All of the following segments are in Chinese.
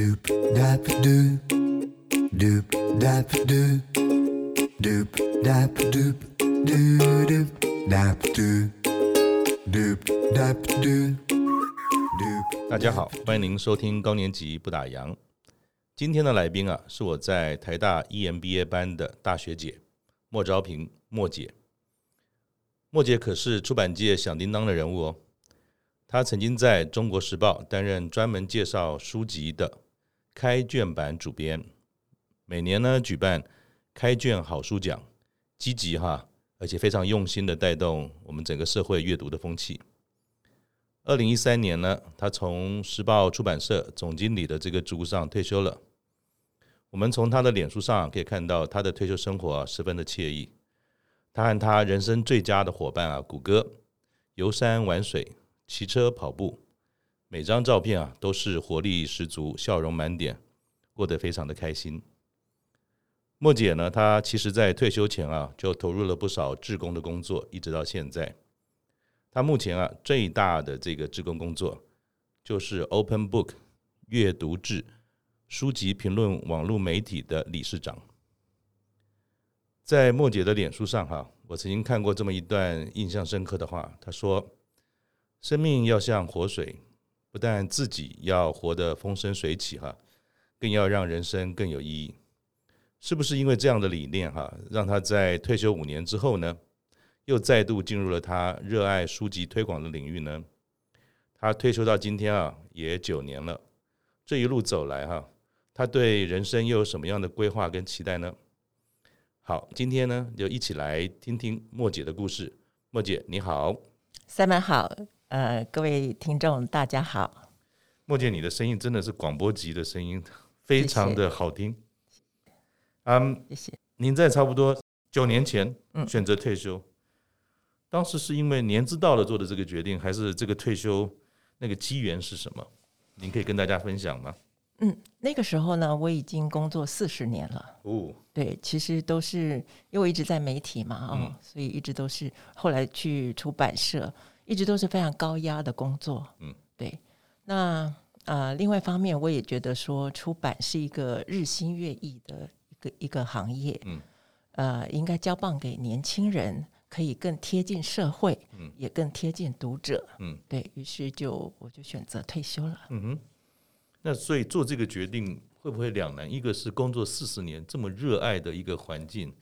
Doop dap doop, doop dap doop, doop dap doop, doo doop dap doop, doop dap doop, doop. 大家好，欢迎您收听高年级不打烊。今天的来宾啊，是我在台大 EMBA 班的大学姐莫昭萍莫姐。莫姐可是出版界响叮当的人物哦。她曾经在中国时报担任专门介绍书籍的开卷版主编，每年呢举办开卷好书奖，积极哈，而且非常用心的带动我们整个社会阅读的风气。二零一三年呢，他从时报出版社总经理的这个职务上退休了。我们从他的脸书上可以看到，他的退休生活十分的惬意。他和他人生最佳的伙伴啊谷歌游山玩水。骑车跑步，每张照片啊都是活力十足、笑容满点，过得非常的开心。莫姐呢，她其实在退休前啊就投入了不少志工的工作，一直到现在。她目前啊最大的这个志工工作就是 Open Book 阅读志书籍评论网络媒体的理事长。在莫姐的脸书上哈，我曾经看过这么一段印象深刻的话，她说。生命要像活水，不但自己要活得风生水起哈，更要让人生更有意义。是不是因为这样的理念哈，让他在退休五年之后呢，又再度进入了他热爱书籍推广的领域呢？他退休到今天啊，也九年了。这一路走来哈，他对人生又有什么样的规划跟期待呢？好，今天呢，就一起来听听莫姐的故事。莫姐你好，Simon 好。呃，各位听众，大家好。莫姐，你的声音真的是广播级的声音，非常的好听。嗯，谢谢。您在差不多九年前选择退休，嗯，当时是因为年资到了做的这个决定，还是这个退休那个机缘是什么？您可以跟大家分享吗？嗯，那个时候呢，我已经工作四十年了。哦，对，其实都是因为我一直在媒体嘛，啊，嗯，所以一直都是后来去出版社。一直都是非常高压的工作，嗯，对。那呃，另外一方面，我也觉得说，出版是一个日新月异的一个一个行业，嗯，呃，应该交棒给年轻人，可以更贴近社会，嗯，也更贴近读者，嗯，对，于是就我就选择退休了，嗯哼。那所以做这个决定会不会两难？一个是工作四十年这么热爱的一个环境，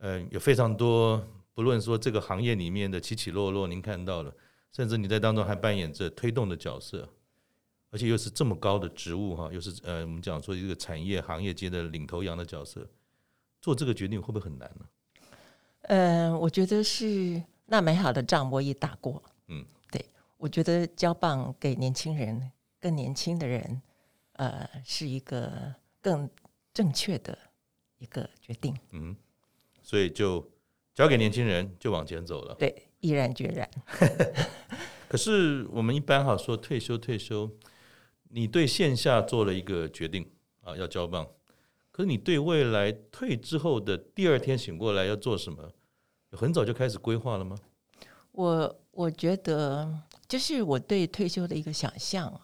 嗯、呃，有非常多。不论说这个行业里面的起起落落，您看到了，甚至你在当中还扮演着推动的角色，而且又是这么高的职务哈，又是呃，我们讲说一个产业行业界的领头羊的角色，做这个决定会不会很难呢？嗯、呃，我觉得是那美好的仗我也打过，嗯，对，我觉得交棒给年轻人，更年轻的人，呃，是一个更正确的一个决定，嗯，所以就。交给年轻人就往前走了，对，毅然决然。可是我们一般哈说退休退休，你对线下做了一个决定啊，要交棒。可是你对未来退之后的第二天醒过来要做什么，很早就开始规划了吗？我我觉得就是我对退休的一个想象，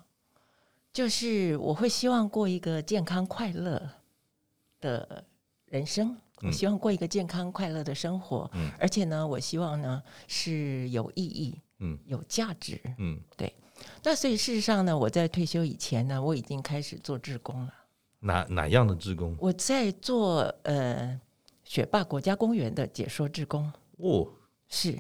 就是我会希望过一个健康快乐的人生。我希望过一个健康快乐的生活，嗯，而且呢，我希望呢是有意义，嗯，有价值，嗯，对。那所以事实上呢，我在退休以前呢，我已经开始做志工了。哪哪样的志工？我在做呃雪霸国家公园的解说志工。哦，是。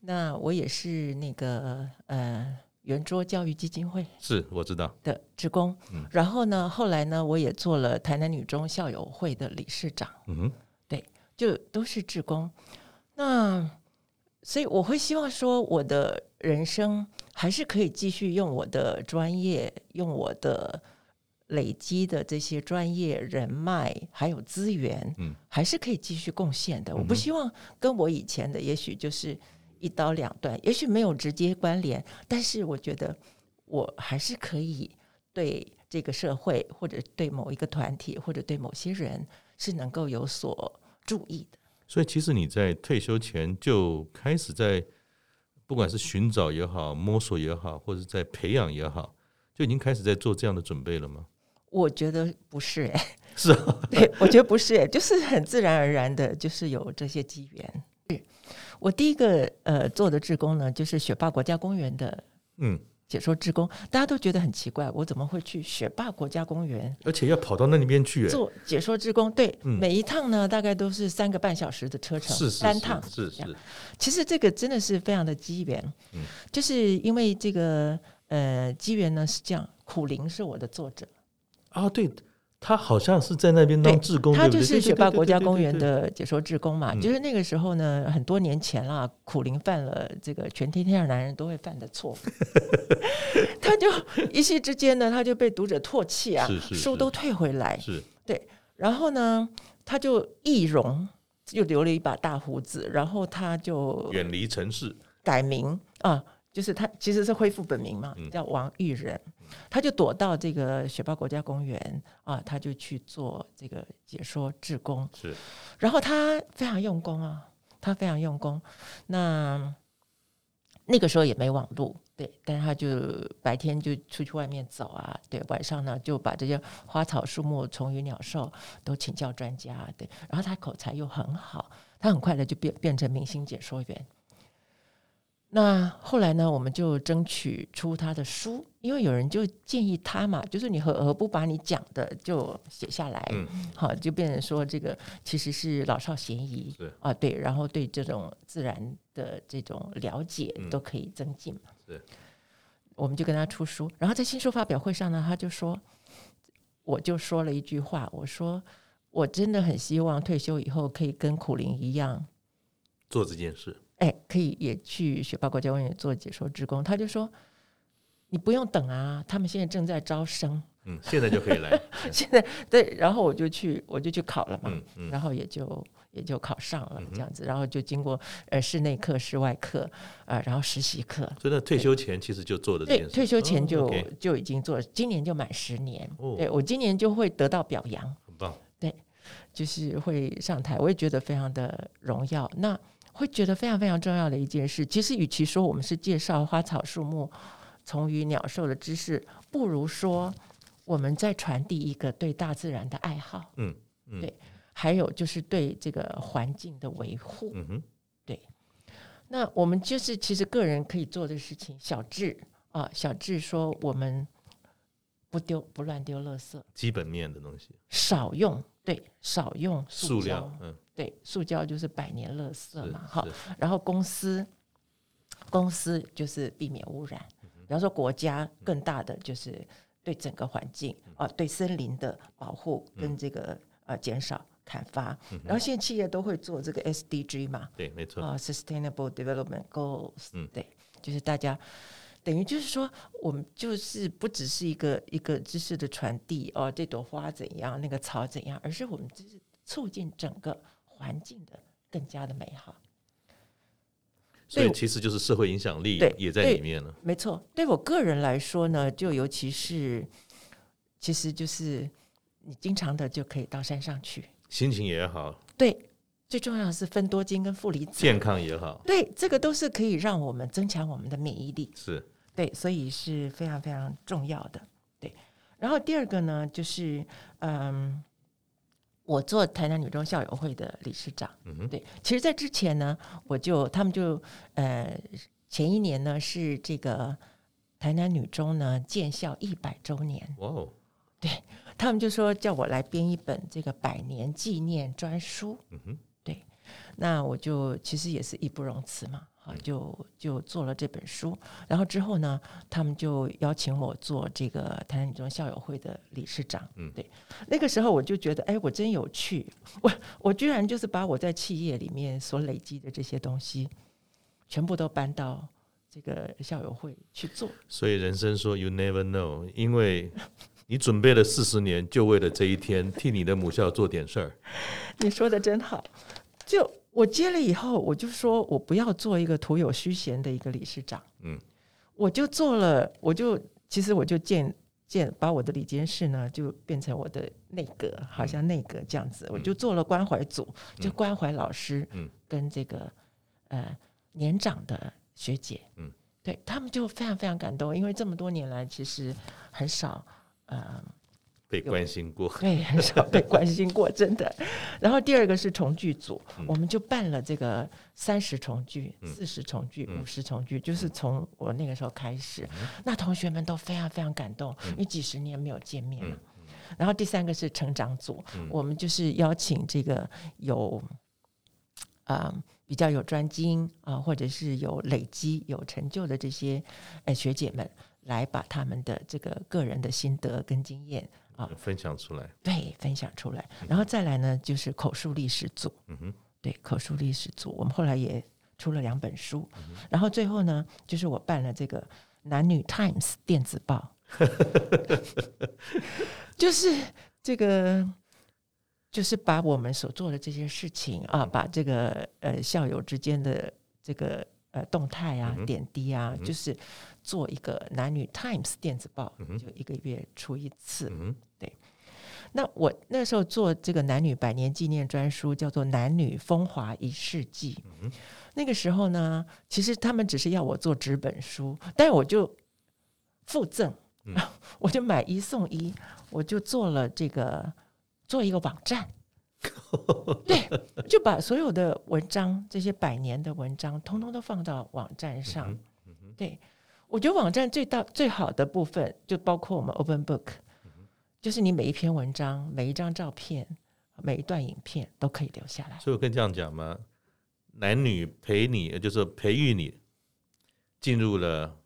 那我也是那个呃。圆桌教育基金会是我知道的职工，嗯，然后呢，后来呢，我也做了台南女中校友会的理事长，嗯哼，对，就都是职工。那所以我会希望说，我的人生还是可以继续用我的专业，用我的累积的这些专业人脉还有资源，嗯，还是可以继续贡献的。我不希望跟我以前的，也许就是。一刀两断，也许没有直接关联，但是我觉得我还是可以对这个社会，或者对某一个团体，或者对某些人是能够有所注意的。所以，其实你在退休前就开始在，不管是寻找也好，摸索也好，或者在培养也好，就已经开始在做这样的准备了吗？我觉得不是哎、欸，是啊，对，我觉得不是哎、欸，就是很自然而然的，就是有这些机缘。我第一个呃做的志工呢，就是雪霸国家公园的嗯。解说志工，大家都觉得很奇怪，我怎么会去雪霸国家公园，而且要跑到那里面去做解说志工？对，嗯、每一趟呢大概都是三个半小时的车程，是是是单趟是是，是。其实这个真的是非常的机缘，嗯，就是因为这个呃机缘呢是这样，苦灵是我的作者。啊，对。他好像是在那边当志工，他就是雪霸国家公园的解说志工嘛。就是那个时候呢，很多年前啦，苦苓犯了这个全天下男人都会犯的错，他就一夕之间呢，他就被读者唾弃啊，书都退回来，是对。然后呢，他就易容，又留了一把大胡子，然后他就远离城市，改名啊。就是他其实是恢复本名嘛，叫王玉仁，他就躲到这个雪豹国家公园啊，他就去做这个解说志工。是，然后他非常用功啊，他非常用功。那那个时候也没网络，对，但是他就白天就出去外面走啊，对，晚上呢就把这些花草树木、虫鱼鸟兽都请教专家，对，然后他口才又很好，他很快的就变变成明星解说员。那后来呢，我们就争取出他的书，因为有人就建议他嘛，就是你何何不把你讲的就写下来，嗯，好，就变成说这个其实是老少咸宜，对啊，对，然后对这种自然的这种了解都可以增进嘛，对，我们就跟他出书，然后在新书发表会上呢，他就说，我就说了一句话，我说我真的很希望退休以后可以跟苦苓一样做这件事。哎，可以也去雪霸国家公园做解说职工。他就说：“你不用等啊，他们现在正在招生。”嗯，现在就可以来。现在对，然后我就去，我就去考了嘛。嗯嗯、然后也就也就考上了这样子。然后就经过呃室内课、室外课啊、呃，然后实习课。真的退休前其实就做的。对，退休前就、哦 okay、就已经做了，今年就满十年。哦、对我今年就会得到表扬。很棒。对，就是会上台，我也觉得非常的荣耀。那。会觉得非常非常重要的一件事，其实与其说我们是介绍花草树木、虫鱼鸟兽的知识，不如说我们在传递一个对大自然的爱好。嗯，嗯对，还有就是对这个环境的维护。嗯哼，对。那我们就是其实个人可以做的事情，小智啊，小智说我们不丢不乱丢垃圾，基本面的东西少用，对，少用塑胶，塑料，嗯。对，塑胶就是百年垃圾嘛，哈。然后公司，公司就是避免污染。比方说国家更大的就是对整个环境啊，对森林的保护跟这个呃减少砍伐。然后现在企业都会做这个 SDG 嘛，对，没错啊，Sustainable Development Goals。嗯，对，就是大家等于就是说，我们就是不只是一个一个知识的传递哦，这朵花怎样，那个草怎样，而是我们就是促进整个。环境的更加的美好，所以其实就是社会影响力也在里面了。没错，对我个人来说呢，就尤其是，其实就是你经常的就可以到山上去，心情也好。对，最重要的是分多金跟负离子，健康也好。对，这个都是可以让我们增强我们的免疫力。是，对，所以是非常非常重要的。对，然后第二个呢，就是嗯。我做台南女中校友会的理事长，嗯哼，对，其实，在之前呢，我就他们就呃，前一年呢是这个台南女中呢建校一百周年，哇哦，对，他们就说叫我来编一本这个百年纪念专书，嗯哼，对，那我就其实也是义不容辞嘛。啊，就就做了这本书，然后之后呢，他们就邀请我做这个台南女中校友会的理事长。嗯，对，那个时候我就觉得，哎，我真有趣，我我居然就是把我在企业里面所累积的这些东西，全部都搬到这个校友会去做。所以人生说 “you never know”，因为你准备了四十年，就为了这一天，替你的母校做点事儿。你说的真好，就。我接了以后，我就说我不要做一个徒有虚衔的一个理事长，嗯，我就做了，我就其实我就建建把我的理监事呢，就变成我的内阁，好像内阁这样子，我就做了关怀组，就关怀老师，嗯，跟这个呃年长的学姐，嗯，对他们就非常非常感动，因为这么多年来其实很少，呃。被关心过，对，很少被关心过，真的。然后第二个是重聚组，嗯、我们就办了这个三十重聚、四十重聚、五十重聚，就是从我那个时候开始，嗯、那同学们都非常非常感动，因为几十年没有见面了。嗯、然后第三个是成长组，嗯、我们就是邀请这个有啊、呃、比较有专精啊、呃，或者是有累积有成就的这些呃学姐们，来把他们的这个个人的心得跟经验。啊，分享出来，对，分享出来，然后再来呢，就是口述历史组，嗯哼，对，口述历史组，我们后来也出了两本书，嗯、然后最后呢，就是我办了这个男女 Times 电子报，就是这个，就是把我们所做的这些事情啊，把这个呃校友之间的这个。呃，动态啊，点滴啊，嗯、就是做一个男女 Times 电子报，嗯、就一个月出一次。嗯、对，那我那时候做这个男女百年纪念专书，叫做《男女风华一世纪》。嗯、那个时候呢，其实他们只是要我做纸本书，但是我就附赠，嗯、我就买一送一，我就做了这个做一个网站。对，就把所有的文章，这些百年的文章，通通都放到网站上。嗯嗯、对，我觉得网站最大最好的部分，就包括我们 Open Book，、就是你每一篇文章、每一张照片、每一段影片都可以留下来。所以我跟这样讲吗，男女陪你，就是培育你进入了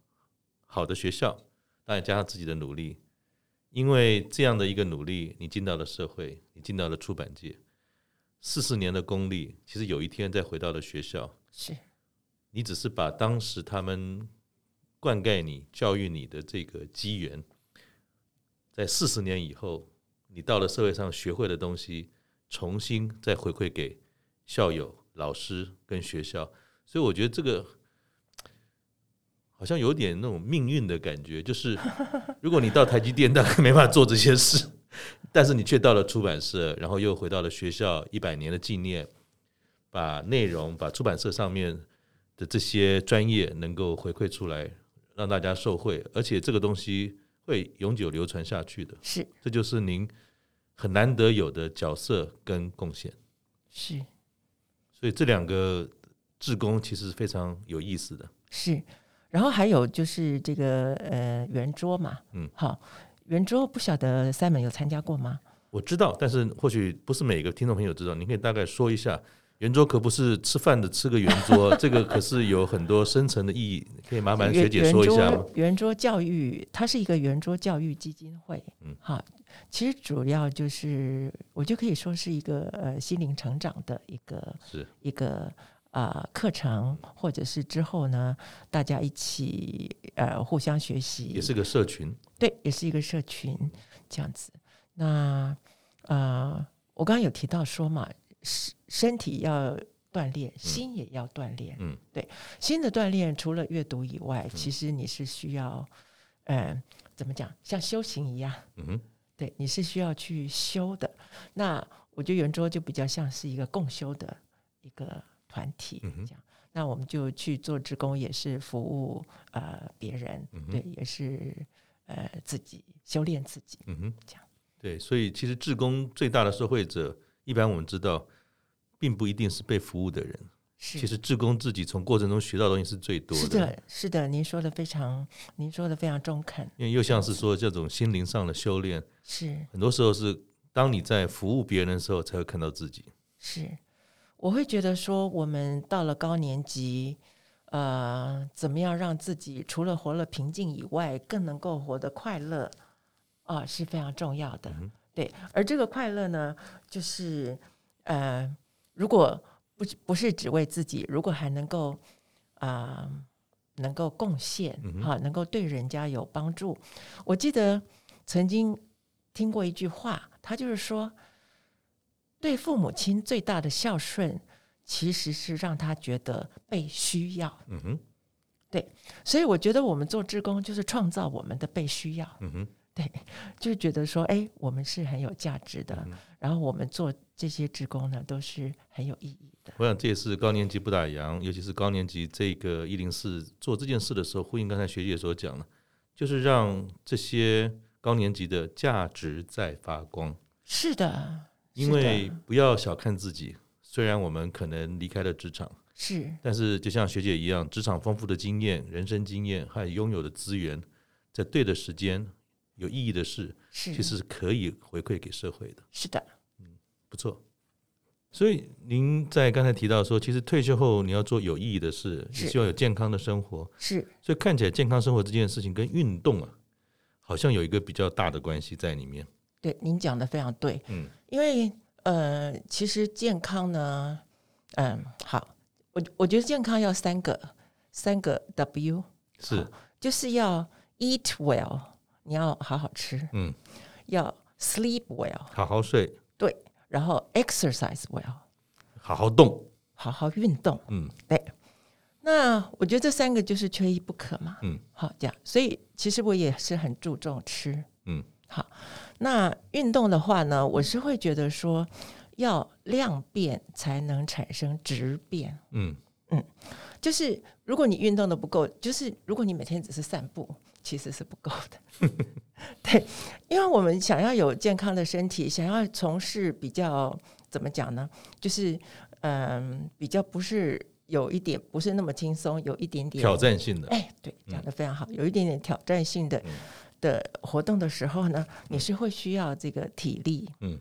好的学校，当然加上自己的努力，因为这样的一个努力，你进到了社会，你进到了出版界。四十年的功力，其实有一天再回到了学校，是你只是把当时他们灌溉你、教育你的这个机缘，在四十年以后，你到了社会上学会的东西，重新再回馈给校友、老师跟学校。所以我觉得这个好像有点那种命运的感觉，就是 如果你到台积电，大概没办法做这些事。但是你却到了出版社，然后又回到了学校一百年的纪念，把内容、把出版社上面的这些专业能够回馈出来，让大家受惠，而且这个东西会永久流传下去的。是，这就是您很难得有的角色跟贡献。是，所以这两个志工其实是非常有意思的。是，然后还有就是这个呃圆桌嘛，嗯，好。圆桌不晓得 Simon 有参加过吗？我知道，但是或许不是每个听众朋友知道。你可以大概说一下，圆桌可不是吃饭的吃个圆桌，这个可是有很多深层的意义。可以麻烦学姐说一下吗？圆桌教育，它是一个圆桌教育基金会。嗯，好，其实主要就是我就可以说是一个呃心灵成长的一个是一个。啊，课程或者是之后呢，大家一起呃互相学习，也是个社群，对，也是一个社群这样子。那啊、呃，我刚刚有提到说嘛，身身体要锻炼，心也要锻炼。嗯，对，心的锻炼除了阅读以外，其实你是需要，嗯、呃，怎么讲，像修行一样。嗯哼，对，你是需要去修的。那我觉得圆桌就比较像是一个共修的一个。团体这样，嗯、那我们就去做职工，也是服务呃别人，嗯、对，也是呃自己修炼自己，嗯哼，这样对。所以其实志工最大的受惠者，一般我们知道，并不一定是被服务的人。是其实志工自己从过程中学到的东西是最多的。是的，是的，您说的非常，您说的非常中肯。因为又像是说这种心灵上的修炼，是很多时候是当你在服务别人的时候，才会看到自己。是。我会觉得说，我们到了高年级，呃，怎么样让自己除了活了平静以外，更能够活得快乐啊、呃，是非常重要的。嗯、对，而这个快乐呢，就是呃，如果不不是只为自己，如果还能够啊、呃，能够贡献哈、嗯哼啊，能够对人家有帮助。我记得曾经听过一句话，他就是说。对父母亲最大的孝顺，其实是让他觉得被需要。嗯哼，对，所以我觉得我们做志工就是创造我们的被需要。嗯哼，对，就是觉得说，哎，我们是很有价值的。嗯，然后我们做这些职工呢，都是很有意义的。我想这也是高年级不打烊，尤其是高年级这个一零四做这件事的时候，呼应刚才学姐所讲的，就是让这些。高年级的价值在发光。是的，因为不要小看自己，虽然我们可能离开了职场，是，但是就像学姐一样，职场丰富的经验、人生经验还有拥有的资源，在对的时间、有意义的事，是，其实是可以回馈给社会的。是的，嗯，不错。所以您在刚才提到说，其实退休后你要做有意义的事，你希望有健康的生活。是，所以看起来健康生活这件事情跟运动啊，好像有一个比较大的关系在里面。对，您讲的非常对。嗯，因为呃，其实健康呢，嗯，好，我我觉得健康要三个，三个 W 是，就是要 eat well，你要好好吃，嗯，要 sleep well，好好睡，对，然后 exercise well，好好动，好好运动，嗯，对。那我觉得这三个就是缺一不可嘛，嗯，好，这样，所以其实我也是很注重吃，嗯，好。那运动的话呢，我是会觉得说，要量变才能产生质变。嗯。嗯，就是如果你运动的不够，就是如果你每天只是散步，其实是不够的。对，因为我们想要有健康的身体，想要从事比较怎么讲呢？就是嗯，比较不是有一点不是那么轻松，有一点点挑战性的。哎，对，讲的非常好，有一点点挑战性的。嗯的活动的时候呢，你是会需要这个体力，嗯，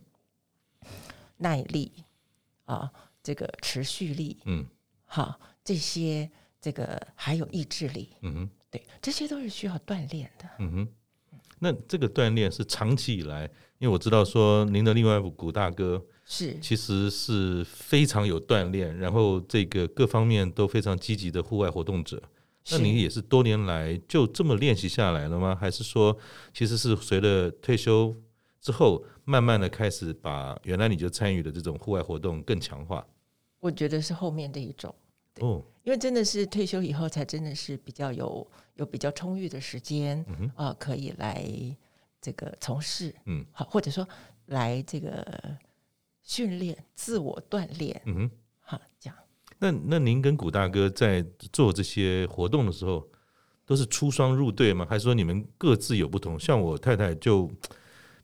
耐力啊，这个持续力，嗯，好，这些这个还有意志力，嗯哼，对，这些都是需要锻炼的，嗯哼。那这个锻炼是长期以来，因为我知道说您的另外一位古大哥是其实是非常有锻炼，然后这个各方面都非常积极的户外活动者。那您也是多年来就这么练习下来了吗？还是说，其实是随着退休之后，慢慢的开始把原来你就参与的这种户外活动更强化？我觉得是后面的一种哦，因为真的是退休以后才真的是比较有有比较充裕的时间啊，可以来这个从事嗯，好，或者说来这个训练自我锻炼嗯哼，好这样。那那您跟古大哥在做这些活动的时候，都是出双入对吗？还是说你们各自有不同？像我太太就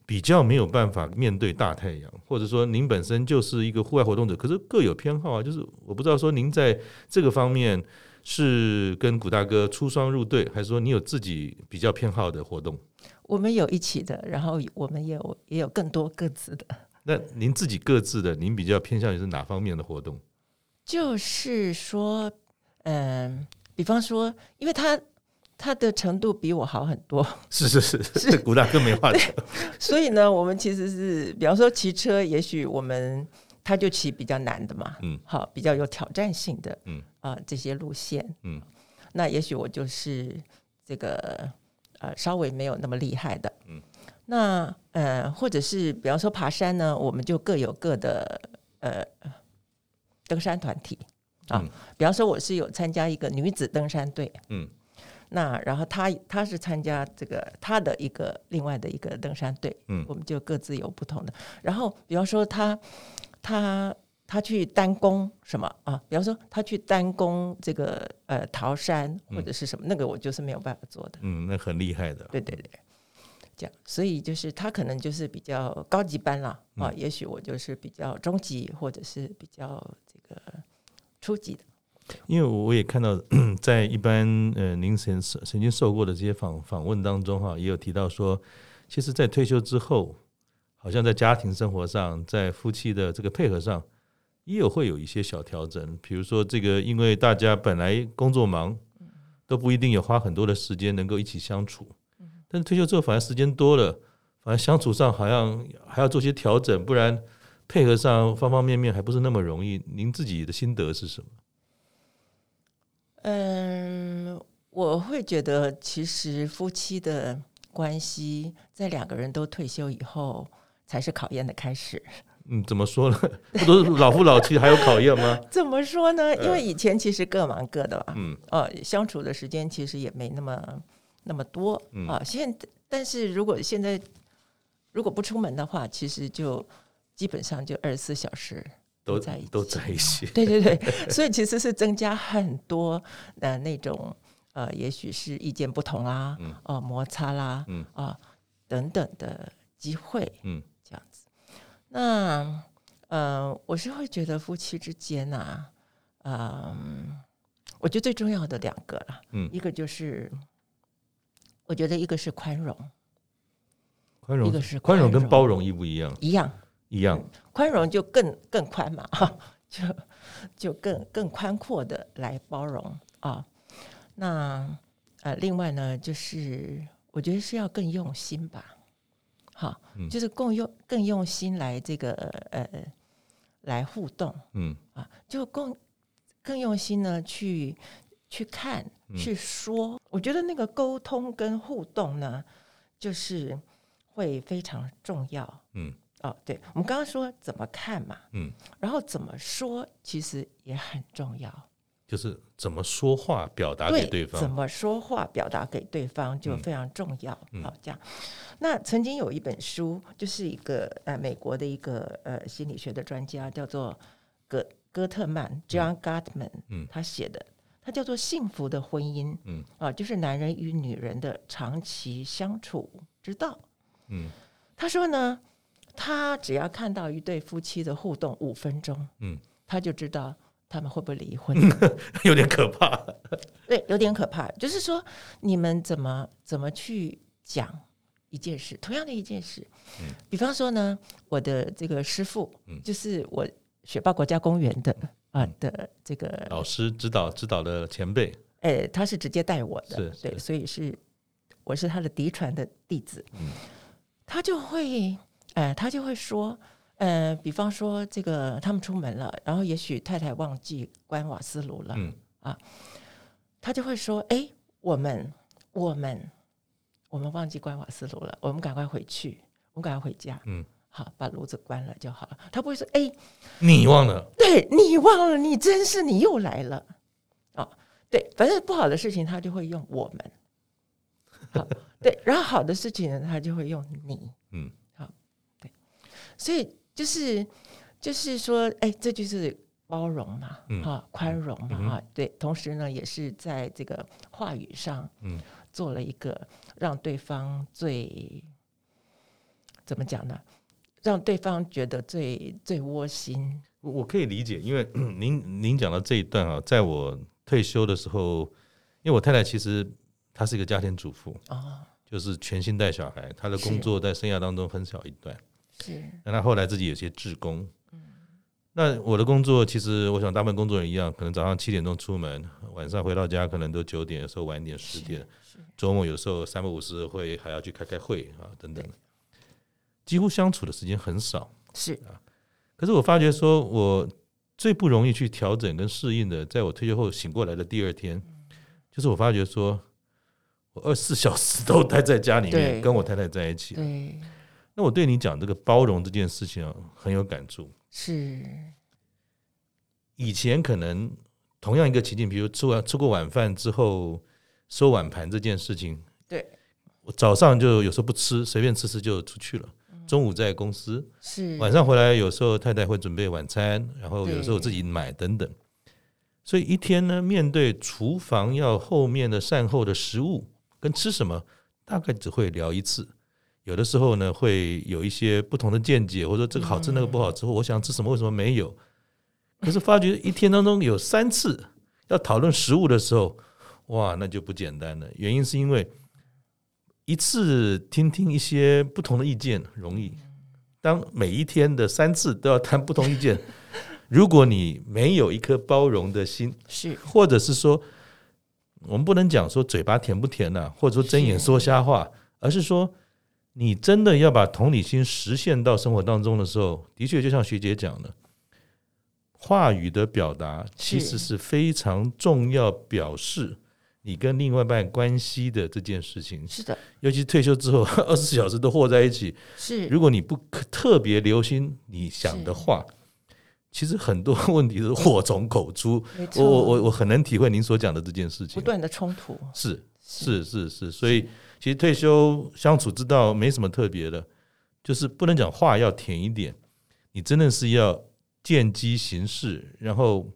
比较没有办法面对大太阳，或者说您本身就是一个户外活动者，可是各有偏好啊。就是我不知道说您在这个方面是跟古大哥出双入对，还是说你有自己比较偏好的活动？我们有一起的，然后我们也有也有更多各自的。那您自己各自的，您比较偏向于是哪方面的活动？就是说，嗯，比方说，因为他他的程度比我好很多，是是是是，古大哥没话讲。所以呢，我们其实是，比方说骑车，也许我们他就骑比较难的嘛，嗯，好，比较有挑战性的，嗯。啊、呃，这些路线，嗯，那也许我就是这个呃稍微没有那么厉害的，嗯，那呃，或者是比方说爬山呢，我们就各有各的呃。登山团体。啊，嗯、比方说我是有参加一个女子登山队，嗯，那然后他他是参加这个他的一个另外的一个登山队，嗯，我们就各自有不同的。然后比方说他他他去单攻什么啊？比方说他去单攻这个呃桃山或者是什么，嗯、那个我就是没有办法做的，嗯，那很厉害的，对对对，这样，所以就是他可能就是比较高级班了啊，嗯、也许我就是比较中级或者是比较。这个，初级的，因为我也看到，在一般呃，您曾曾经受过的这些访访问当中哈，也有提到说，其实，在退休之后，好像在家庭生活上，在夫妻的这个配合上，也有会有一些小调整。比如说，这个因为大家本来工作忙，都不一定有花很多的时间能够一起相处，但是退休之后，反而时间多了，反而相处上好像还要做些调整，不然。配合上方方面面还不是那么容易，您自己的心得是什么？嗯，我会觉得其实夫妻的关系在两个人都退休以后才是考验的开始。嗯，怎么说呢？不都是老夫老妻还有考验吗？怎么说呢？因为以前其实各忙各的吧，嗯，哦，相处的时间其实也没那么那么多，嗯啊。现但是如果现在如果不出门的话，其实就。基本上就二十四小时都在一起，都在一起。对对对，所以其实是增加很多呃那种呃，也许是意见不同啦，哦、嗯。呃、摩擦啦，嗯。啊、呃，等等的机会，嗯，这样子。那呃，我是会觉得夫妻之间呐、啊，嗯、呃，我觉得最重要的两个了，嗯，一个就是，我觉得一个是宽容，宽容，一个是宽容跟包容一不一样？一样，一样。宽容就更更宽嘛，哈，就就更更宽阔的来包容啊。那呃，另外呢，就是我觉得是要更用心吧，好，嗯、就是更用更用心来这个呃来互动，嗯啊，就更更用心呢去去看、嗯、去说。我觉得那个沟通跟互动呢，就是会非常重要。嗯，哦，对，我们刚刚说怎么看嘛，嗯，然后怎么说其实也很重要。就是怎么说话表达给对方，怎么说话表达给对方就非常重要。好、嗯，这样。那曾经有一本书，就是一个呃美国的一个呃心理学的专家，叫做戈戈特曼 John Gottman，嗯，他写的，他叫做《幸福的婚姻》，嗯啊，就是男人与女人的长期相处之道。嗯，他说呢，他只要看到一对夫妻的互动五分钟，嗯，他就知道。他们会不会离婚？有点可怕。对，有点可怕。就是说，你们怎么怎么去讲一件事？同样的一件事，嗯，比方说呢，我的这个师傅，嗯，就是我雪豹国家公园的啊的这个老师指导指导的前辈，哎，他是直接带我的，是，是对，所以是我是他的嫡传的弟子，嗯，他就会，哎，他就会说。呃，比方说这个他们出门了，然后也许太太忘记关瓦斯炉了，嗯啊，他就会说：“哎，我们我们我们忘记关瓦斯炉了，我们赶快回去，我们赶快回家，嗯，好，把炉子关了就好了。”他不会说：“哎，你忘了？对，你忘了，你真是你又来了。”哦，对，反正不好的事情他就会用我们，好，对，然后好的事情呢，他就会用你，嗯，所以。就是，就是说，哎，这就是包容嘛，哈、嗯，宽容嘛，对。同时呢，也是在这个话语上，嗯，做了一个让对方最怎么讲呢？让对方觉得最最窝心。我我可以理解，因为 您您讲的这一段啊，在我退休的时候，因为我太太其实她是一个家庭主妇啊，就是全心带小孩，她的工作在生涯当中很小一段。是，那他后来自己有些志工，嗯，那我的工作其实我想大部分工作人一样，可能早上七点钟出门，晚上回到家可能都九点，有时候晚一点十点，周末有时候三不五时会还要去开开会啊等等，几乎相处的时间很少，是。啊。可是我发觉说，我最不容易去调整跟适应的，在我退休后醒过来的第二天，就是我发觉说我二十四小时都待在家里面，跟我太太在一起，对。那我对你讲这个包容这件事情啊，很有感触。是，以前可能同样一个情境，比如吃完吃过晚饭之后收碗盘这件事情，对，我早上就有时候不吃，随便吃吃就出去了。中午在公司，是晚上回来，有时候太太会准备晚餐，然后有时候自己买等等。所以一天呢，面对厨房要后面的善后的食物跟吃什么，大概只会聊一次。有的时候呢，会有一些不同的见解，或者说这个好吃，那个不好吃，或我想吃什么，为什么没有？可是发觉一天当中有三次要讨论食物的时候，哇，那就不简单了。原因是因为一次听听一些不同的意见容易，当每一天的三次都要谈不同意见，如果你没有一颗包容的心，是，或者是说，我们不能讲说嘴巴甜不甜呐，或者说睁眼说瞎话，而是说。你真的要把同理心实现到生活当中的时候，的确就像学姐讲的，话语的表达其实是非常重要，表示你跟另外一半关系的这件事情。是的，尤其退休之后，二十四小时都和在一起。是，如果你不特别留心你想的话，其实很多问题是祸从口出。我我我我很能体会您所讲的这件事情。不断的冲突，是是是是，所以。其实退休相处之道没什么特别的，就是不能讲话要甜一点，你真的是要见机行事，然后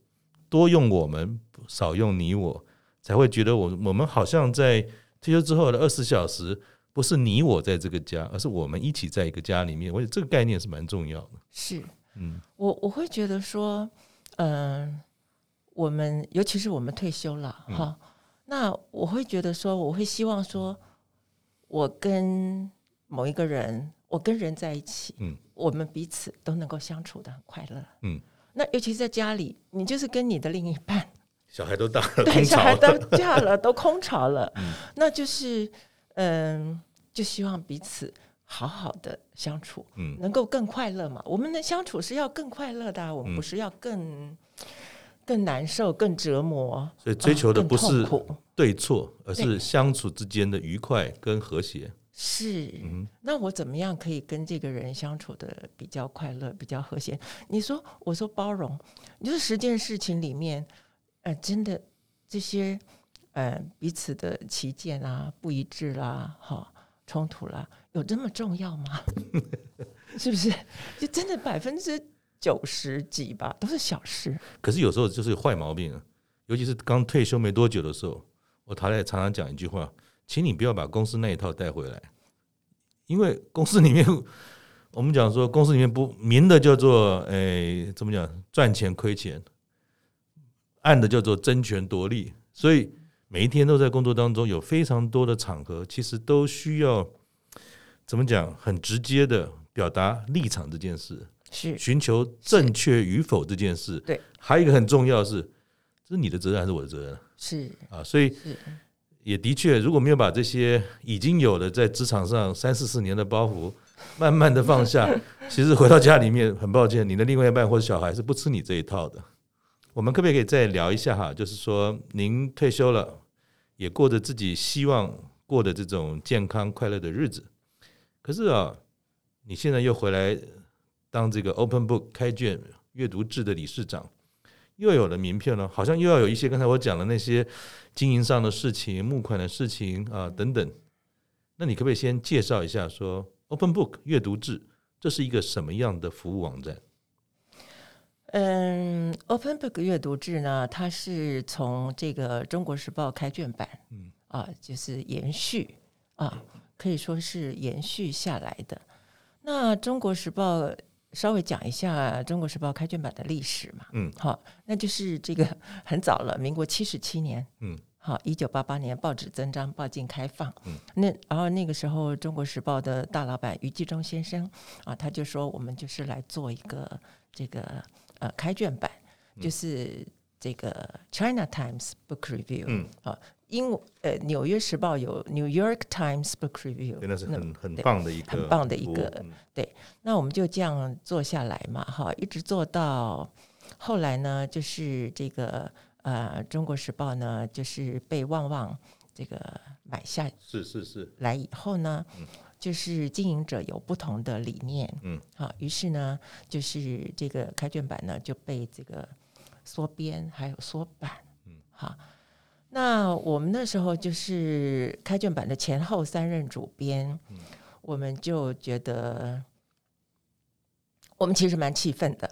多用我们，少用你我，才会觉得我我们好像在退休之后的二十四小时不是你我在这个家，而是我们一起在一个家里面。我觉得这个概念是蛮重要的。是，嗯，我我会觉得说，嗯、呃，我们尤其是我们退休了哈、嗯，那我会觉得说，我会希望说，我跟某一个人，我跟人在一起，嗯，我们彼此都能够相处的很快乐，嗯。那尤其是在家里，你就是跟你的另一半，小孩都大了，对，小孩都嫁了，都空巢了，嗯，那就是，嗯，就希望彼此好好的相处，嗯，能够更快乐嘛。我们的相处是要更快乐的啊，我们不是要更更难受、更折磨。所以追求的不是对错，而是相处之间的愉快跟和谐。是，嗯那我怎么样可以跟这个人相处的比较快乐、比较和谐？你说，我说包容，你说十件事情里面，呃，真的这些呃彼此的歧见啊、不一致啦、哈冲突啦，有这么重要吗？是不是？就真的百分之九十几吧，都是小事。可是有时候就是坏毛病啊，尤其是刚退休没多久的时候，我太太常常讲一句话。请你不要把公司那一套带回来，因为公司里面我们讲说，公司里面不明的叫做诶、怎么讲赚钱亏钱，暗的叫做争权夺利，所以每一天都在工作当中有非常多的场合，其实都需要怎么讲很直接的表达立场这件事，是寻求正确与否这件事，对，还有一个很重要的是，这是你的责任还是我的责任？是啊，所以。也的确，如果没有把这些已经有的在职场上三四十年的包袱慢慢的放下，其实回到家里面，很抱歉，你的另外一半或者小孩是不吃你这一套的。我们可不可以再聊一下哈？就是说，您退休了，也过着自己希望过的这种健康快乐的日子。可是啊，你现在又回来当这个 Open Book 开卷阅读制的理事长。又有了名片了，好像又要有一些刚才我讲的那些经营上的事情、募款的事情啊等等。那你可不可以先介绍一下，说 Open Book 阅读制这是一个什么样的服务网站？嗯，Open Book 阅读制呢，它是从这个《中国时报》开卷版，嗯啊，就是延续啊，可以说是延续下来的。那《中国时报》。稍微讲一下《中国时报》开卷版的历史嘛，嗯，好，那就是这个很早了，民国七十七年，嗯，好，一九八八年报纸增张，报禁开放，嗯，那然后那个时候《中国时报》的大老板余纪忠先生啊，他就说我们就是来做一个这个呃开卷版，就是这个 China Times Book Review，嗯，啊。英呃，《纽约时报》有《New York Times Book Review》，真的是很很棒的一个很棒的一个对。那我们就这样做下来嘛，哈，一直做到后来呢，就是这个呃，《中国时报》呢，就是被旺旺这个买下，是是是，来以后呢，就是经营者有不同的理念，嗯，好，于是呢，就是这个开卷版呢就被这个缩编还有缩版，嗯，好。那我们那时候就是开卷版的前后三任主编，嗯，我们就觉得我们其实蛮气愤的，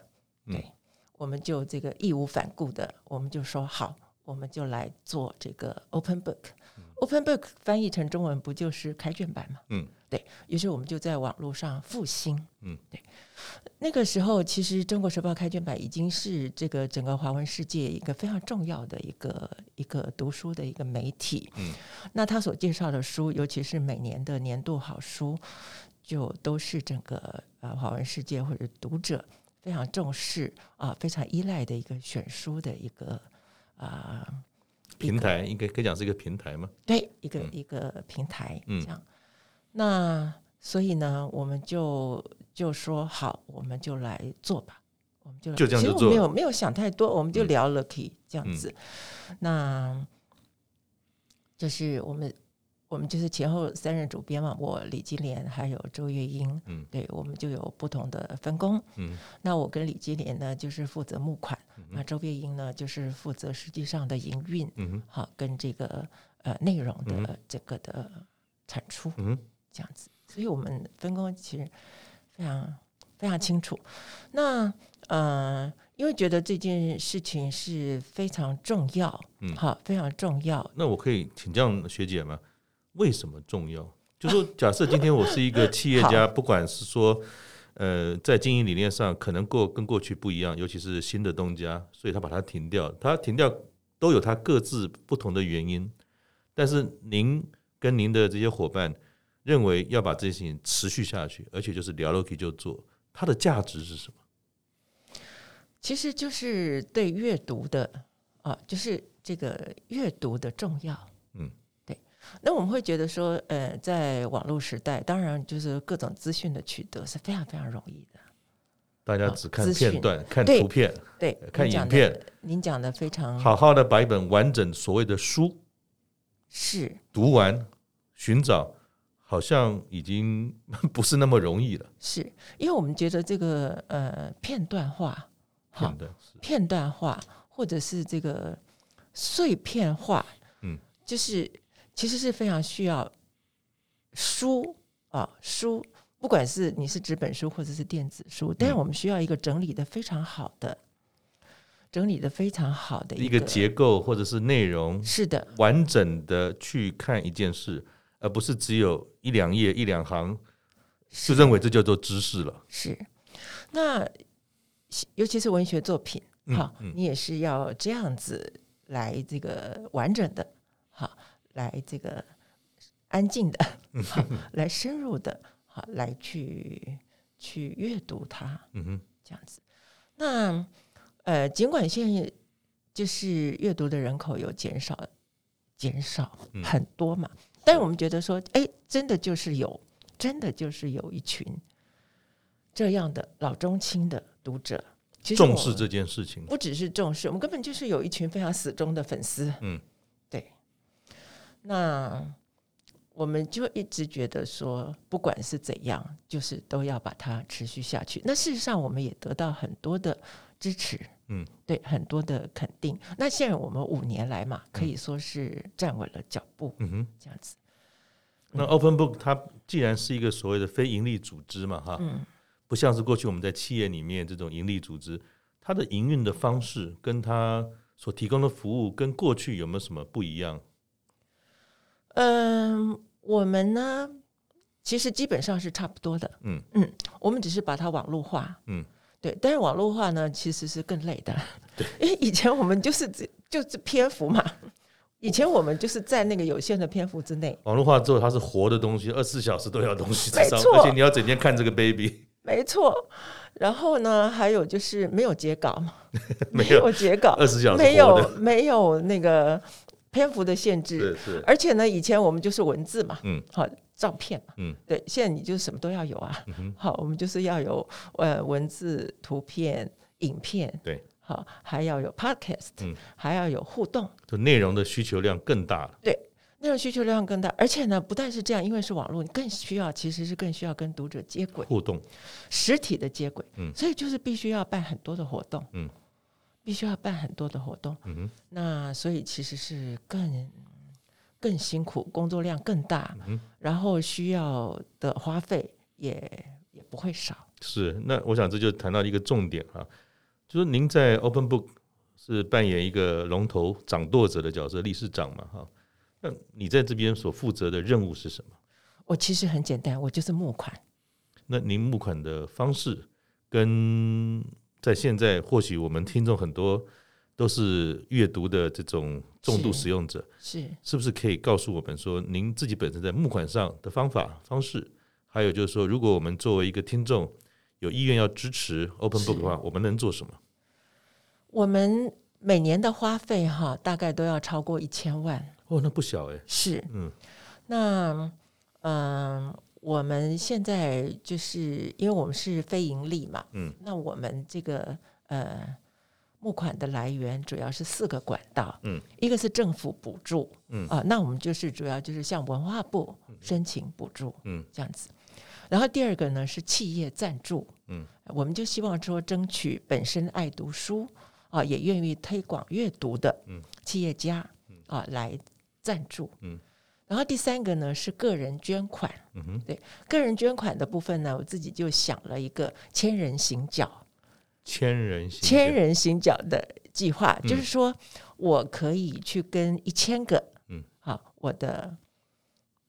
对，嗯，我们就这个义无反顾的，我们就说好，我们就来做这个 Open Book。Open Book 翻译成中文不就是开卷版吗？嗯，对，于是我们就在网络上复兴。嗯，对，那个时候其实《中国时报》开卷版已经是这个整个华文世界一个非常重要的一个一个读书的一个媒体。嗯，那他所介绍的书，尤其是每年的年度好书，就都是整个呃华文世界或者读者非常重视啊，非常依赖的一个选书的一个啊。呃平台应该可以讲是一个平台吗？对，一个、嗯、一个平台，嗯这样。那所以呢，我们就就说好，我们就来做吧，我们就就这样做。其实我没有没有想太多，我们就聊了，可以这样子。嗯、那就是我们。我们就是前后三任主编嘛，我李金莲还有周月英，嗯，对，我们就有不同的分工，嗯，那我跟李金莲呢就是负责募款，那、嗯、周月英呢就是负责实际上的营运，嗯，好，跟这个呃内容的这个的产出，嗯，这样子，所以我们分工其实非常非常清楚。那呃，因为觉得这件事情是非常重要，嗯，好，非常重要。那我可以请教学姐吗？为什么重要？就说假设今天我是一个企业家，不管是说呃在经营理念上可能过跟过去不一样，尤其是新的东家，所以他把它停掉，他停掉都有他各自不同的原因。但是您跟您的这些伙伴认为要把这件事情持续下去，而且就是聊了可以就做，它的价值是什么？其实就是对阅读的啊，就是这个阅读的重要。嗯，对。那我们会觉得说，呃，在网络时代，当然就是各种资讯的取得是非常非常容易的。大家只看片段，看图片，对，看影片。您讲的非常好好的把一本完整所谓的书是读完，寻找好像已经 不是那么容易了。是因为我们觉得这个呃片段化。片段片段化，或者是这个碎片化，嗯，就是其实是非常需要书啊书，不管是你是纸本书或者是电子书，但是我们需要一个整理的非常好的，整理的非常好的一个结构或者是内容，是的，完整的去看一件事，而不是只有一两页一两行，就认为这叫做知识了。是，那。尤其是文学作品，好，嗯嗯、你也是要这样子来这个完整的，好，来这个安静的，好，来深入的，好，来去去阅读它，嗯哼，这样子。那呃，尽管现在就是阅读的人口有减少，减少很多嘛，嗯、但是我们觉得说，哎，真的就是有，真的就是有一群这样的老中青的。读者其实重视这件事情，不只是重视，我们根本就是有一群非常死忠的粉丝。嗯，对。那我们就一直觉得说，不管是怎样，就是都要把它持续下去。那事实上，我们也得到很多的支持。嗯，对，很多的肯定。那现在我们五年来嘛，可以说是站稳了脚步。嗯哼，这样子。那 Open Book 它既然是一个所谓的非营利组织嘛，哈，嗯。不像是过去我们在企业里面这种盈利组织，它的营运的方式跟它所提供的服务跟过去有没有什么不一样？嗯，我们呢，其实基本上是差不多的。嗯嗯，我们只是把它网络化。嗯，对。但是网络化呢，其实是更累的。对，因为以前我们就是就是篇幅嘛，以前我们就是在那个有限的篇幅之内。网络化之后，它是活的东西，二十四小时都要东西在上。而且你要整天看这个 baby。没错，然后呢，还有就是没有截稿嘛，没有截稿，二十小时没有没有那个篇幅的限制，而且呢，以前我们就是文字嘛，嗯，好照片嘛，嗯，对。现在你就什么都要有啊，好，我们就是要有呃文字、图片、影片，对，好，还要有 podcast，嗯，还要有互动，就内容的需求量更大了，对。内容需求量更大，而且呢，不但是这样，因为是网络，你更需要，其实是更需要跟读者接轨、互动、实体的接轨。嗯，所以就是必须要办很多的活动。嗯，必须要办很多的活动。嗯，那所以其实是更更辛苦，工作量更大，嗯，然后需要的花费也也不会少。是，那我想这就谈到一个重点啊，就是您在 Open Book 是扮演一个龙头掌舵者的角色，理事长嘛，哈。那你在这边所负责的任务是什么？我其实很简单，我就是募款。那您募款的方式，跟在现在或许我们听众很多都是阅读的这种重度使用者，是，是，是不是可以告诉我们说，您自己本身在募款上的方法方式？还有就是说，如果我们作为一个听众有意愿要支持 Open Book 的话，我们能做什么？我们每年的花费哈，大概都要超过一千万。哦，那不小哎。是，嗯，那嗯、呃，我们现在就是因为我们是非盈利嘛，嗯，那我们这个呃募款的来源主要是四个管道，嗯，一个是政府补助，嗯啊，那我们就是主要就是向文化部申请补助，嗯，这样子。然后第二个呢是企业赞助，嗯，我们就希望说争取本身爱读书啊，也愿意推广阅读的，嗯，企业家，啊来。赞助，嗯，然后第三个呢是个人捐款，嗯哼，对，个人捐款的部分呢，我自己就想了一个千人行脚，千人行千人行脚的计划，嗯、就是说我可以去跟一千个，嗯，好，我的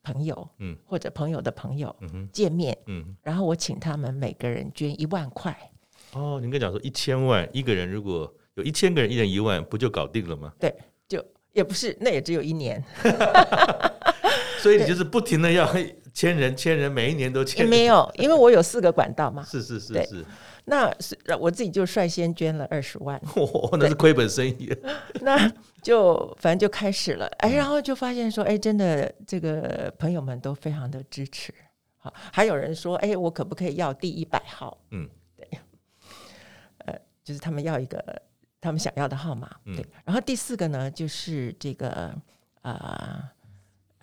朋友，嗯，或者朋友的朋友，嗯哼，见面，嗯，然后我请他们每个人捐一万块。哦，您跟讲说一千万一个人，如果有一千个人，一人一万，不就搞定了吗？对，就也不是，那也只有一年。所以你就是不停的要签人，签人，每一年都签。没有，因为我有四个管道嘛。是是是对是。那是我自己就率先捐了二十万，哦，那是亏本生意。那就反正就开始了，哎，然后就发现说，哎，真的这个朋友们都非常的支持。好，还有人说，哎，我可不可以要第一百号？嗯，对，呃，就是他们要一个他们想要的号码。嗯、对，然后第四个呢，就是这个啊呃，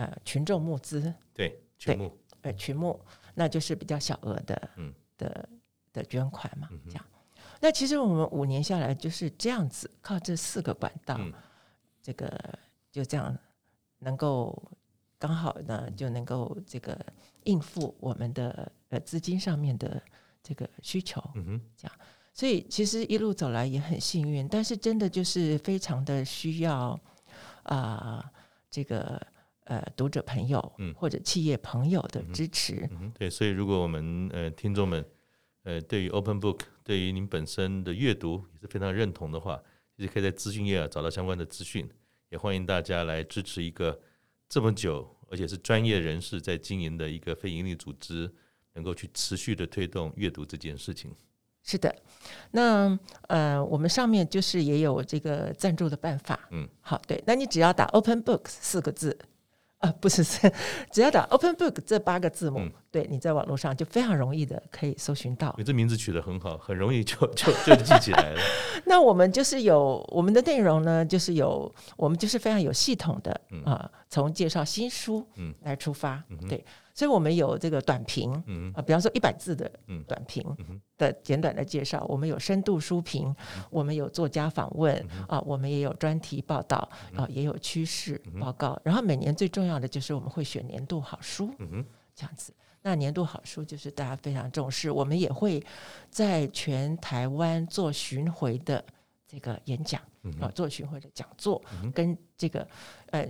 呃群众募资，对群募，呃群募，那就是比较小额的，嗯的。的捐款嘛，嗯、这样。那其实我们五年下来就是这样子，靠这四个管道，嗯、这个就这样能够刚好呢，就能够这个应付我们的呃资金上面的这个需求。嗯哼，这样。所以其实一路走来也很幸运，但是真的就是非常的需要啊、呃，这个呃读者朋友嗯或者企业朋友的支持。嗯嗯、对，所以如果我们呃听众们。呃，对于 Open Book，对于您本身的阅读也是非常认同的话，其实可以在资讯页啊找到相关的资讯。也欢迎大家来支持一个这么久而且是专业人士在经营的一个非营利组织，能够去持续的推动阅读这件事情。是的，那呃，我们上面就是也有这个赞助的办法。嗯，好，对，那你只要打 Open Books 四个字。啊，不是 是，只要打 Open Book 这八个字母，嗯、对，你在网络上就非常容易的可以搜寻到。你这名字取得很好，很容易就就就记起来了。那我们就是有我们的内容呢，就是有我们就是非常有系统的、嗯、啊，从介绍新书嗯来出发，嗯、对。所以，我们有这个短评，嗯。啊，比方说一百字的短评的简短的介绍，嗯、我们有深度书评，嗯、我们有作家访问，嗯、啊，我们也有专题报道，啊，也有趋势报告。然后每年最重要的就是我们会选年度好书，嗯这样子。那年度好书就是大家非常重视，我们也会在全台湾做巡回的这个演讲，啊，做巡回的讲座，跟这个呃。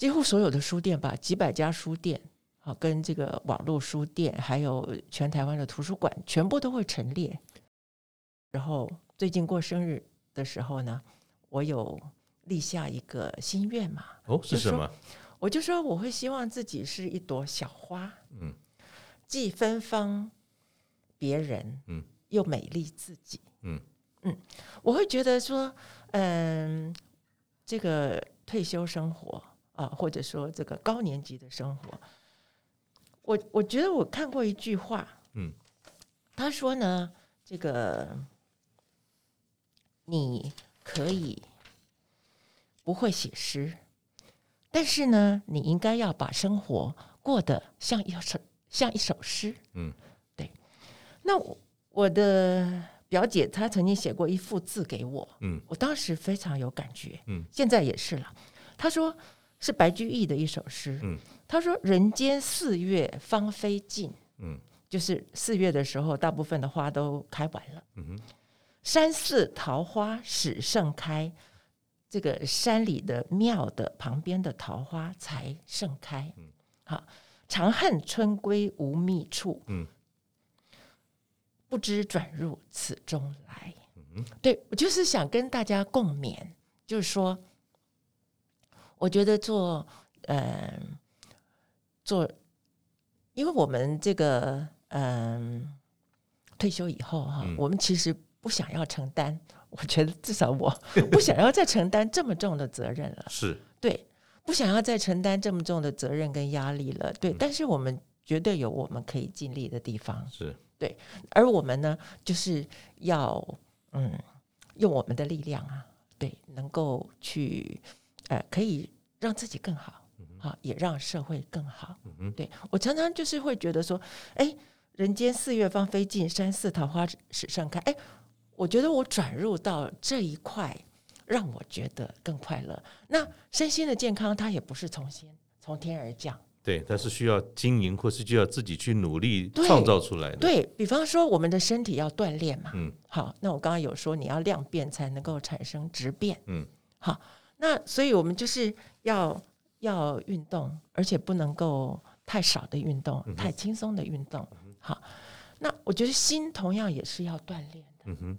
几乎所有的书店吧，几百家书店，啊，跟这个网络书店，还有全台湾的图书馆，全部都会陈列。然后最近过生日的时候呢，我有立下一个心愿嘛。哦，是什么？我就说我会希望自己是一朵小花，嗯，既芬芳别人，嗯，又美丽自己，嗯嗯，我会觉得说，嗯，这个退休生活。啊，或者说这个高年级的生活，我我觉得我看过一句话，嗯，他说呢，这个你可以不会写诗，但是呢，你应该要把生活过得像一首像一首诗，嗯，对。那我我的表姐她曾经写过一幅字给我，嗯，我当时非常有感觉，嗯，现在也是了。她说。是白居易的一首诗。嗯，他说：“人间四月芳菲尽。”嗯，就是四月的时候，大部分的花都开完了。嗯哼，山寺桃花始盛开，这个山里的庙的旁边的桃花才盛开。嗯，好，长恨春归无觅处。嗯，不知转入此中来。嗯，对，我就是想跟大家共勉，就是说。我觉得做，嗯、呃，做，因为我们这个，嗯、呃，退休以后哈，嗯、我们其实不想要承担，我觉得至少我不想要再承担这么重的责任了。是，对，不想要再承担这么重的责任跟压力了。对，嗯、但是我们绝对有我们可以尽力的地方。是，对，而我们呢，就是要，嗯，用我们的力量啊，对，能够去。呃，可以让自己更好，好，也让社会更好。对，我常常就是会觉得说，哎，人间四月芳菲尽，山寺桃花始盛开。哎，我觉得我转入到这一块，让我觉得更快乐。那身心的健康，它也不是从先从天而降，对，它是需要经营，或是就要自己去努力创造出来的。对，对比方说，我们的身体要锻炼嘛。嗯，好，那我刚刚有说，你要量变才能够产生质变。嗯，好。那所以，我们就是要要运动，而且不能够太少的运动，太轻松的运动。好，那我觉得心同样也是要锻炼的。嗯哼，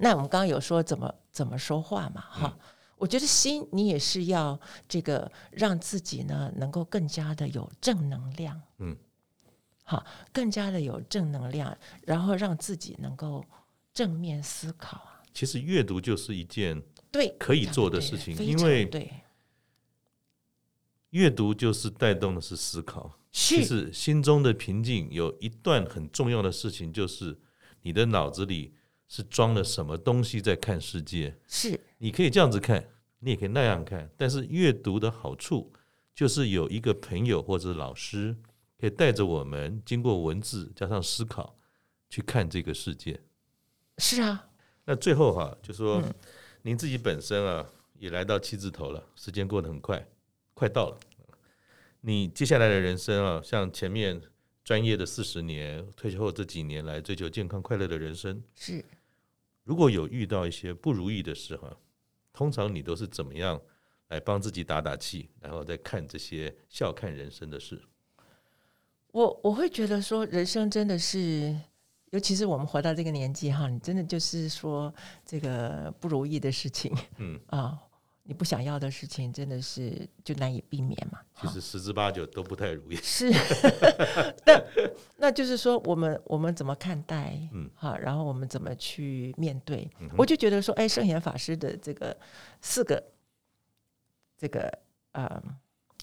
那我们刚刚有说怎么怎么说话嘛？哈、嗯，我觉得心你也是要这个让自己呢能够更加的有正能量。嗯，好，更加的有正能量，然后让自己能够正面思考啊。其实阅读就是一件对可以做的事情，因为对阅读就是带动的是思考。其是实心中的平静有一段很重要的事情，就是你的脑子里是装了什么东西在看世界。是你可以这样子看，你也可以那样看。但是阅读的好处就是有一个朋友或者老师可以带着我们，经过文字加上思考去看这个世界。是啊，那最后哈，就说嗯您自己本身啊，也来到七字头了，时间过得很快，快到了。你接下来的人生啊，像前面专业的四十年，退休后这几年来追求健康快乐的人生，是如果有遇到一些不如意的事哈，通常你都是怎么样来帮自己打打气，然后再看这些笑看人生的事？我我会觉得说，人生真的是，尤其是我们活到这个年纪哈，你真的就是说，这个不如意的事情，嗯 啊，你不想要的事情，真的是就难以避免嘛。其实十之八九都不太如意。是，那那就是说，我们我们怎么看待？嗯，好，然后我们怎么去面对？嗯我就觉得说，哎，圣严法师的这个四个，这个呃，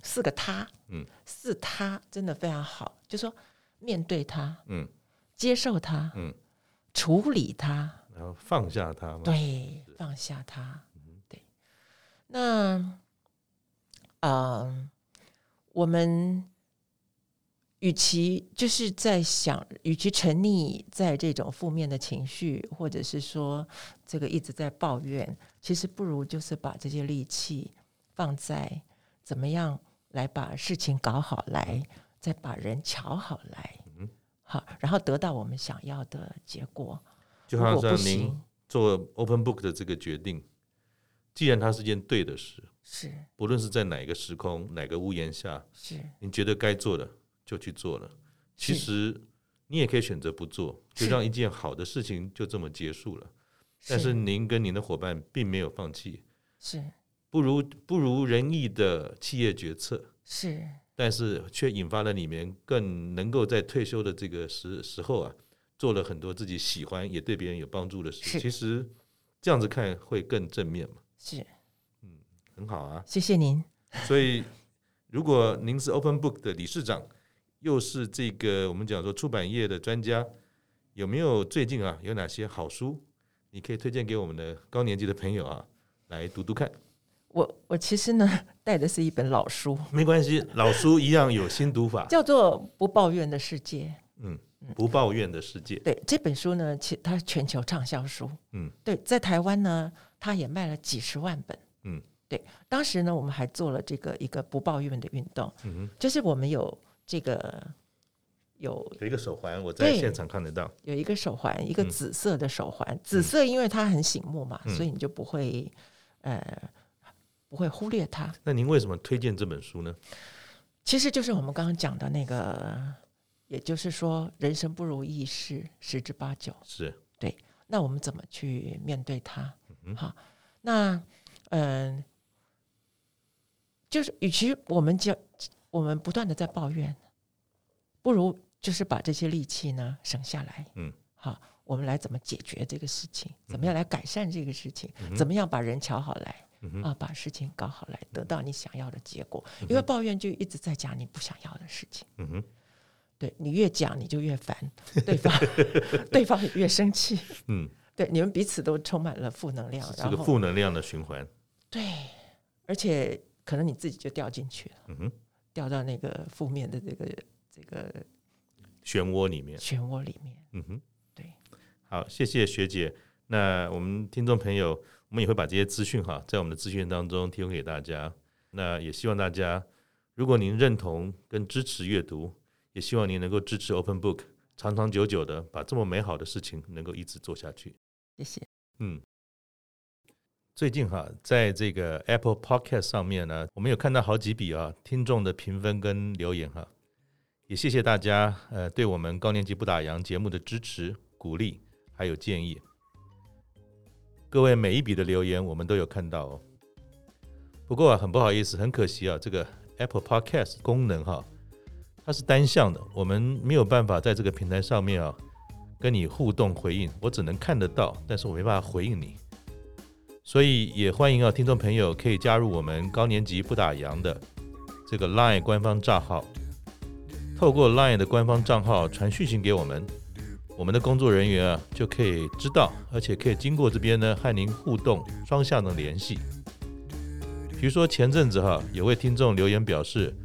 四个他，嗯，四他真的非常好，就说面对他，嗯接受他，嗯，处理他，然后放下它嘛。对，放下他，对。那，嗯、呃，我们与其就是在想，与其沉溺在这种负面的情绪，或者是说这个一直在抱怨，其实不如就是把这些力气放在怎么样来把事情搞好来，再把人瞧好来，嗯好，然后得到我们想要的结果。就好像您做 Open Book 的这个决定，既然它是件对的事，是不论是在哪一个时空、哪个屋檐下，是您觉得该做的就去做了。其实你也可以选择不做，就让一件好的事情就这么结束了。但是您跟您的伙伴并没有放弃，是不如不如人意的企业决策，是但是却引发了里面更能够在退休的这个时时候啊，做了很多自己喜欢也对别人有帮助的事。其实这样子看会更正面嘛，是，嗯很好啊。谢谢您。所以，如果您是 Open Book 的理事长，又是这个我们讲说出版业的专家，有没有最近啊有哪些好书，你可以推荐给我们的高年级的朋友啊来读读看？我我其实呢带的是一本老书，没关系，老书一样有新读法。叫做《不抱怨的世界》。嗯，不抱怨的世界。对这本书呢，其它全球畅销书。嗯，对，在台湾呢，它也卖了几十万本。嗯，对，当时呢，我们还做了这个一个不抱怨的运动，嗯，就是我们有这个有有一个手环，我在现场看得到。有一个手环，一个嗯紫色的手环，紫色因为它很醒目嘛，嗯所以你就不会呃不会忽略它。那您为什么推荐这本书呢？其实就是我们刚刚讲的那个，也就是说，人生不如意事十之八九。是对，那我们怎么去面对它？嗯好，那嗯、呃，就是与其我们就我们不断的在抱怨，不如就是把这些力气呢省下来。嗯，好，我们来怎么解决这个事情？怎么样来改善这个事情？嗯怎么样把人瞧好来？啊，把事情搞好来，得到你想要的结果。因为抱怨就一直在讲你不想要的事情。嗯哼，对你越讲你就越烦，对方 对方也越生气，嗯，对你们彼此都充满了负能量，是个然后负能量的循环。对，而且可能你自己就掉进去了，嗯哼，掉到那个负面的这个这个漩涡里面。漩涡里面。嗯哼，对，好，谢谢学姐。那我们听众朋友，我们也会把这些资讯哈，在我们的资讯当中提供给大家。那也希望大家，如果您认同跟支持阅读，也希望您能够支持 Open Book，长长久久的把这么美好的事情能够一直做下去。谢谢。嗯，最近哈，在这个 Apple Podcast 上面呢，我们有看到好几笔啊听众的评分跟留言哈，也谢谢大家呃对我们高年级不打烊节目的支持、鼓励还有建议。各位每一笔的留言我们都有看到哦。不过啊，很不好意思，很可惜啊，这个 Apple Podcast 功能哈，它是单向的，我们没有办法在这个平台上面啊跟你互动回应，我只能看得到，但是我没办法回应你。所以也欢迎啊，听众朋友可以加入我们高年级不打烊的这个 Line 官方账号，透过 Line 的官方账号传讯息给我们，我们的工作人员啊就可以知道，而且可以经过这边呢和您互动，双向的联系。比如说前阵子哈，有位听众留言表示，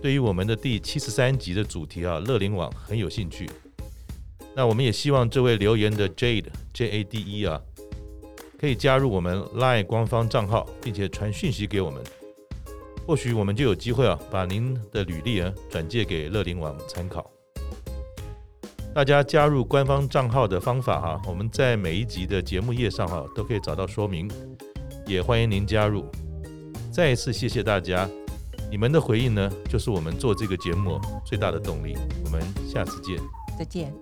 对于我们的第七十三集的主题啊，乐灵网很有兴趣。那我们也希望这位留言的 Jade J A D E 啊，可以加入我们 Line 官方账号，并且传讯息给我们，或许我们就有机会啊，把您的履历啊转借给乐灵网参考。大家加入官方账号的方法哈，我们在每一集的节目页上哈都可以找到说明，也欢迎您加入。再一次谢谢大家，你们的回应呢，就是我们做这个节目最大的动力。我们下次见，再见。